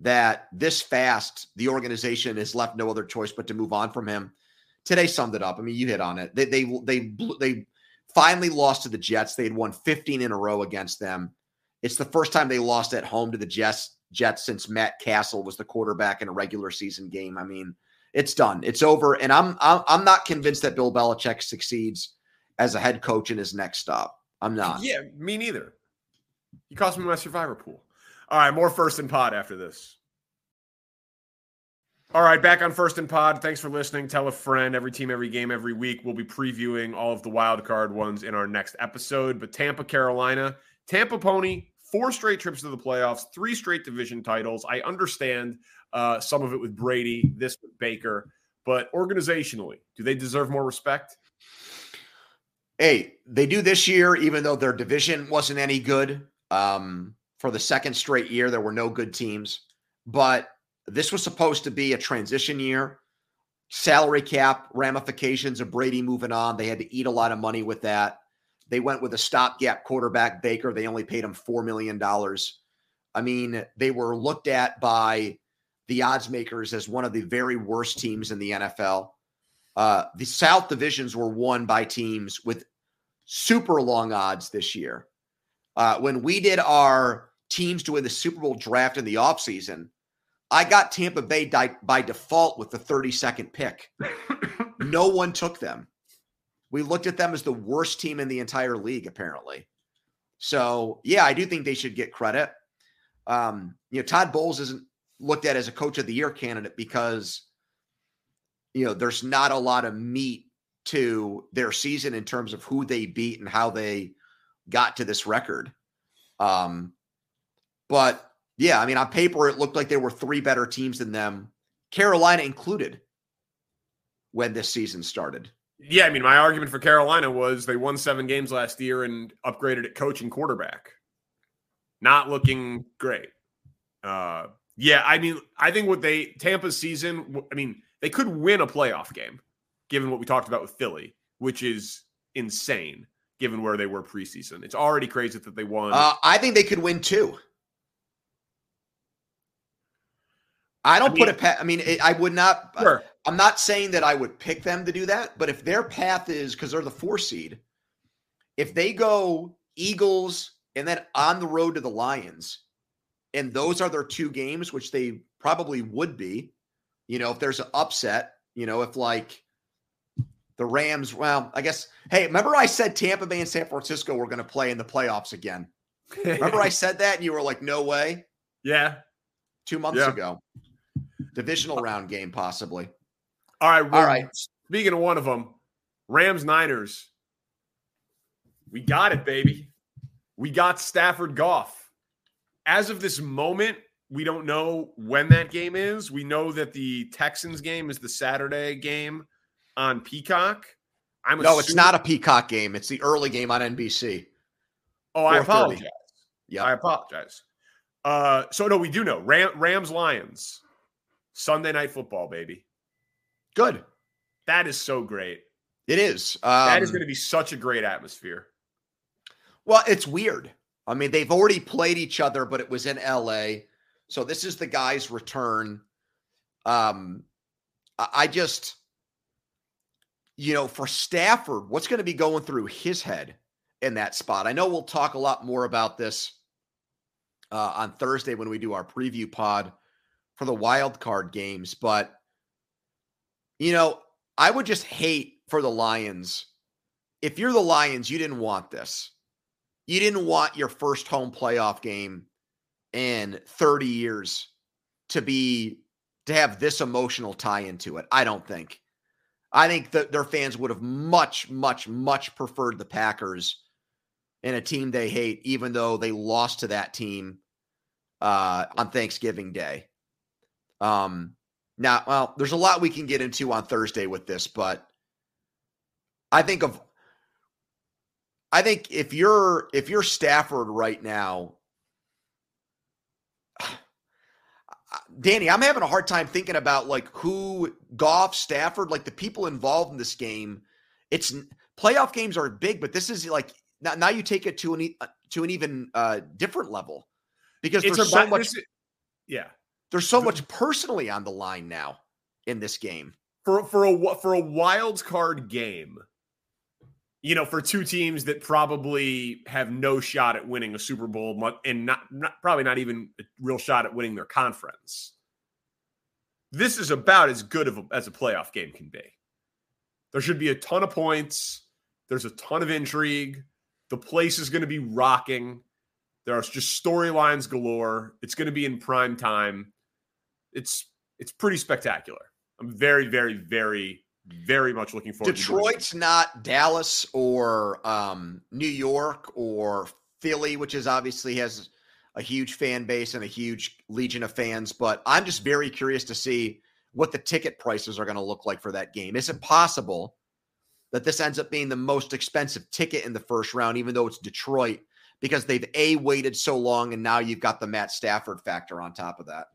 Speaker 3: that this fast the organization has left no other choice but to move on from him. Today summed it up. I mean, you hit on it. They they they they finally lost to the Jets. They had won 15 in a row against them. It's the first time they lost at home to the Jets Jets since Matt Cassel was the quarterback in a regular season game. I mean, it's done. It's over. And I'm I'm, not convinced that Bill Belichick succeeds as a head coach in his next stop. I'm not.
Speaker 2: Yeah, me neither. You cost me my survivor pool. All right, more first and pod after this. All right, back on first and pod. Thanks for listening. Tell a friend. Every team, every game, every week. We'll be previewing all of the wild card ones in our next episode. But Tampa, Carolina, Tampa Pony, four straight trips to the playoffs, three straight division titles. I understand uh, some of it with Brady, this with Baker, but organizationally, do they deserve more respect?
Speaker 3: Hey, they do this year, even though their division wasn't any good. Um, for the second straight year, there were no good teams, but this was supposed to be a transition year. Salary cap ramifications of Brady moving on. They had to eat a lot of money with that. They went with a stopgap quarterback, Baker. They only paid him $4 million. I mean, they were looked at by the odds makers as one of the very worst teams in the NFL. Uh, the South divisions were won by teams with super long odds this year. Uh, when we did our teams to win the Super Bowl draft in the offseason, I got Tampa Bay di- by default with the 32nd pick. no one took them. We looked at them as the worst team in the entire league, apparently. So, yeah, I do think they should get credit. Um, you know, Todd Bowles isn't looked at as a coach of the year candidate because, you know, there's not a lot of meat to their season in terms of who they beat and how they got to this record. Um, but yeah, I mean, on paper, it looked like there were three better teams than them, Carolina included, when this season started.
Speaker 2: Yeah, I mean, my argument for Carolina was they won seven games last year and upgraded at coach and quarterback. Not looking great. Uh, yeah, I mean, I think what they Tampa's season, I mean, they could win a playoff game, given what we talked about with Philly, which is insane given where they were preseason. It's already crazy that they won.
Speaker 3: Uh, I think they could win two. I don't I mean, put it. Pa- I mean, it, I would not. Sure. I'm not saying that I would pick them to do that, but if their path is because they're the four seed, if they go Eagles and then on the road to the Lions, and those are their two games, which they probably would be, you know, if there's an upset, you know, if like the Rams, well, I guess, hey, remember I said Tampa Bay and San Francisco were going to play in the playoffs again? remember I said that and you were like, no way?
Speaker 2: Yeah.
Speaker 3: Two months yeah. ago. Divisional round game, possibly.
Speaker 2: All right. Well, All right. Speaking of one of them, Rams Niners. We got it, baby. We got Stafford Goff. As of this moment, we don't know when that game is. We know that the Texans game is the Saturday game on Peacock.
Speaker 3: I'm no, assuming- it's not a Peacock game. It's the early game on NBC.
Speaker 2: Oh, I apologize. Yeah, I apologize. Uh, so no, we do know Ram, Rams Lions Sunday night football, baby.
Speaker 3: Good.
Speaker 2: That is so great.
Speaker 3: It is.
Speaker 2: Um, that is um, going to be such a great atmosphere.
Speaker 3: Well, it's weird. I mean, they've already played each other, but it was in LA. So this is the guy's return. Um, I just, you know, for Stafford, what's going to be going through his head in that spot? I know we'll talk a lot more about this uh, on Thursday when we do our preview pod for the wild card games, but you know, I would just hate for the Lions. If you're the Lions, you didn't want this. You didn't want your first home playoff game in 30 years to be to have this emotional tie into it. I don't think. I think that their fans would have much, much, much preferred the Packers in a team they hate, even though they lost to that team uh, on Thanksgiving Day. Um, now, well, there's a lot we can get into on Thursday with this, but I think of I think if you're if you're Stafford right now, Danny, I'm having a hard time thinking about like who Goff, Stafford, like the people involved in this game. It's playoff games are big, but this is like now, now you take it to an uh, to an even uh, different level because it's there's so much.
Speaker 2: yeah,
Speaker 3: there's so much personally on the line now in this game
Speaker 2: for for a for a wild card game. You know, for two teams that probably have no shot at winning a Super Bowl and not, not probably not even a real shot at winning their conference. This is about as good of a, as a playoff game can be. There should be a ton of points. There's a ton of intrigue. The place is going to be rocking. There are just storylines galore. It's going to be in prime time it's it's pretty spectacular. I'm very, very, very, very much looking forward.
Speaker 3: Detroit's not Dallas or um, New York or Philly, which is obviously has a huge fan base and a huge legion of fans. But I'm just very curious to see what the ticket prices are going to look like for that game. Is it possible that this ends up being the most expensive ticket in the first round, even though it's Detroit, because they've a waited so long, and now you've got the Matt Stafford factor on top of that?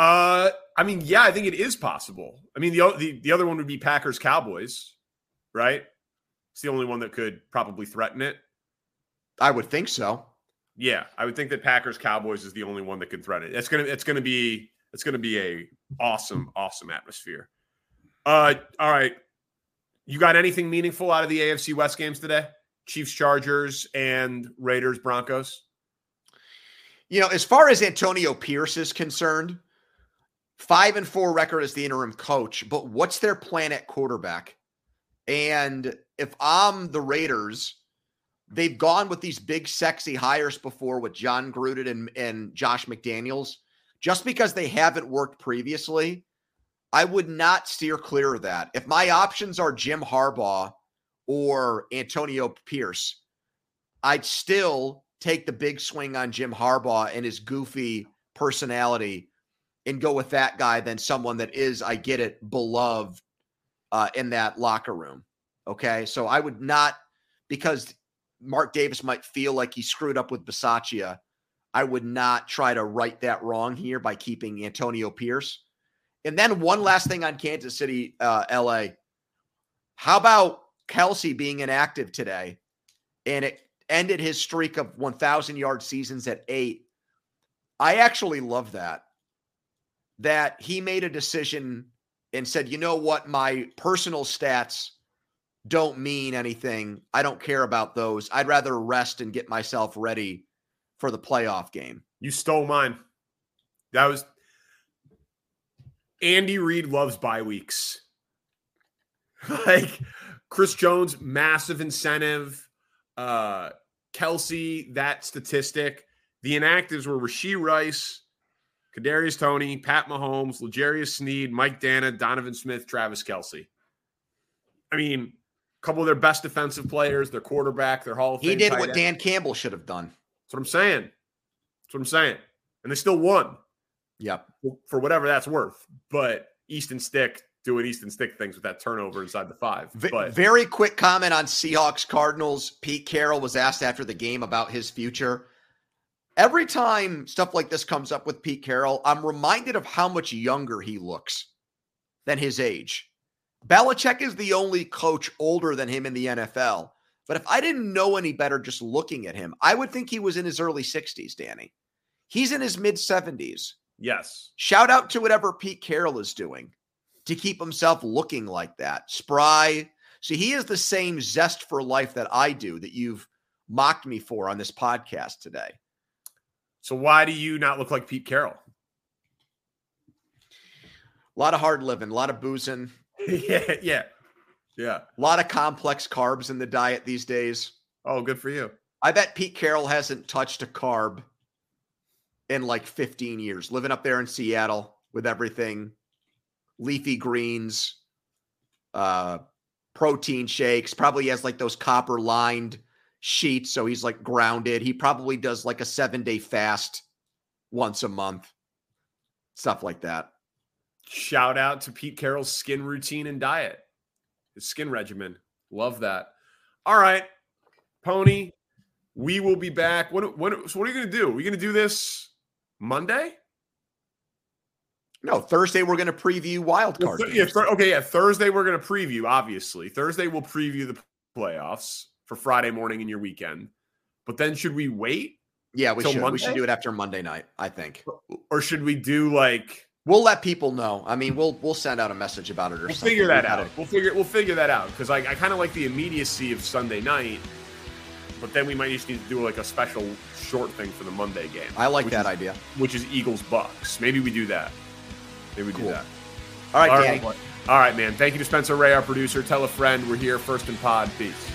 Speaker 2: Uh, I mean, yeah, I think it is possible. I mean, the the, the other one would be Packers Cowboys, right? It's the only one that could probably threaten it.
Speaker 3: I would think so.
Speaker 2: Yeah, I would think that Packers Cowboys is the only one that could threaten it. It's gonna it's gonna be it's gonna be a awesome awesome atmosphere. Uh, all right, you got anything meaningful out of the AFC West games today? Chiefs Chargers and Raiders Broncos.
Speaker 3: You know, as far as Antonio Pierce is concerned, five and four record as the interim coach, but what's their plan at quarterback? And if I'm the Raiders, they've gone with these big, sexy hires before with Jon Gruden and, and Josh McDaniels. Just because they haven't worked previously, I would not steer clear of that. If my options are Jim Harbaugh or Antonio Pierce, I'd still take the big swing on Jim Harbaugh and his goofy personality and go with that guy than someone that is, I get it, beloved uh, in that locker room. Okay. So I would not, because Mark Davis might feel like he screwed up with Bisaccia, I would not try to right that wrong here by keeping Antonio Pierce. And then one last thing on Kansas City, uh, LA. How about Kelce being inactive today? And it ended his streak of 1,000 yard seasons at eight. I actually love that that he made a decision and said, you know what, my personal stats don't mean anything. I don't care about those. I'd rather rest and get myself ready for the playoff game.
Speaker 2: You stole mine. That was Andy Reid loves bye weeks. like Chris Jones, massive incentive. Uh Kelce, that statistic. The inactives were Rashee Rice, Kadarius Toney, Pat Mahomes, L'Jarius Sneed, Mike Danna, Donovan Smith, Travis Kelce. I mean, a couple of their best defensive players, their quarterback, their Hall of
Speaker 3: Fame. He did what end. Dan Campbell should have done.
Speaker 2: That's what I'm saying. That's what I'm saying. And they still won.
Speaker 3: Yep.
Speaker 2: For whatever that's worth. But Easton Stick doing Easton Stick things with that turnover inside the five. But
Speaker 3: very quick comment on Seahawks Cardinals. Pete Carroll was asked after the game about his future Every time stuff like this comes up with Pete Carroll, I'm reminded of how much younger he looks than his age. Belichick is the only coach older than him in the NFL. But if I didn't know any better just looking at him, I would think he was in his early 60s, Danny. He's in his mid 70s.
Speaker 2: Yes.
Speaker 3: Shout out to whatever Pete Carroll is doing to keep himself looking like that. Spry. See, he has the same zest for life that I do that you've mocked me for on this podcast today.
Speaker 2: So why do you not look like Pete Carroll?
Speaker 3: A lot of hard living, a lot of boozing.
Speaker 2: yeah, yeah. Yeah.
Speaker 3: A lot of complex carbs in the diet these days.
Speaker 2: Oh, good for you.
Speaker 3: I bet Pete Carroll hasn't touched a carb in like 15 years, living up there in Seattle with everything leafy greens, uh, protein shakes. Probably has like those copper lined sheets. So he's like grounded. He probably does like a seven day fast once a month, stuff like that.
Speaker 2: Shout out to Pete Carroll's skin routine and diet, his skin regimen. Love that. All right, Pony, we will be back. What, what, so what are you going to do? Are we going to do this Monday?
Speaker 3: No, Thursday we're going to preview wild card.
Speaker 2: Well, th- yeah, th- okay, yeah. Thursday we're going to preview. Obviously, Thursday we'll preview the playoffs for Friday morning in your weekend. But then should we wait?
Speaker 3: Yeah, we should.
Speaker 2: Monday?
Speaker 3: We should do it after Monday night. I think.
Speaker 2: Or should we do like?
Speaker 3: We'll let people know. I mean, we'll we'll send out a message about it or
Speaker 2: we'll
Speaker 3: something.
Speaker 2: figure that out. We'll figure we'll figure that out because I, I kind of like the immediacy of Sunday night. But then we might just need to do like a special short thing for the Monday game.
Speaker 3: I like that
Speaker 2: is-
Speaker 3: idea.
Speaker 2: which is Eagles Bucks. Maybe we do that. Maybe we
Speaker 3: Cool.
Speaker 2: do that.
Speaker 3: All right,
Speaker 2: All
Speaker 3: Danny.
Speaker 2: right, all right, man. Thank you to Spencer Ray, our producer. Tell a friend we're here first in pod. Peace.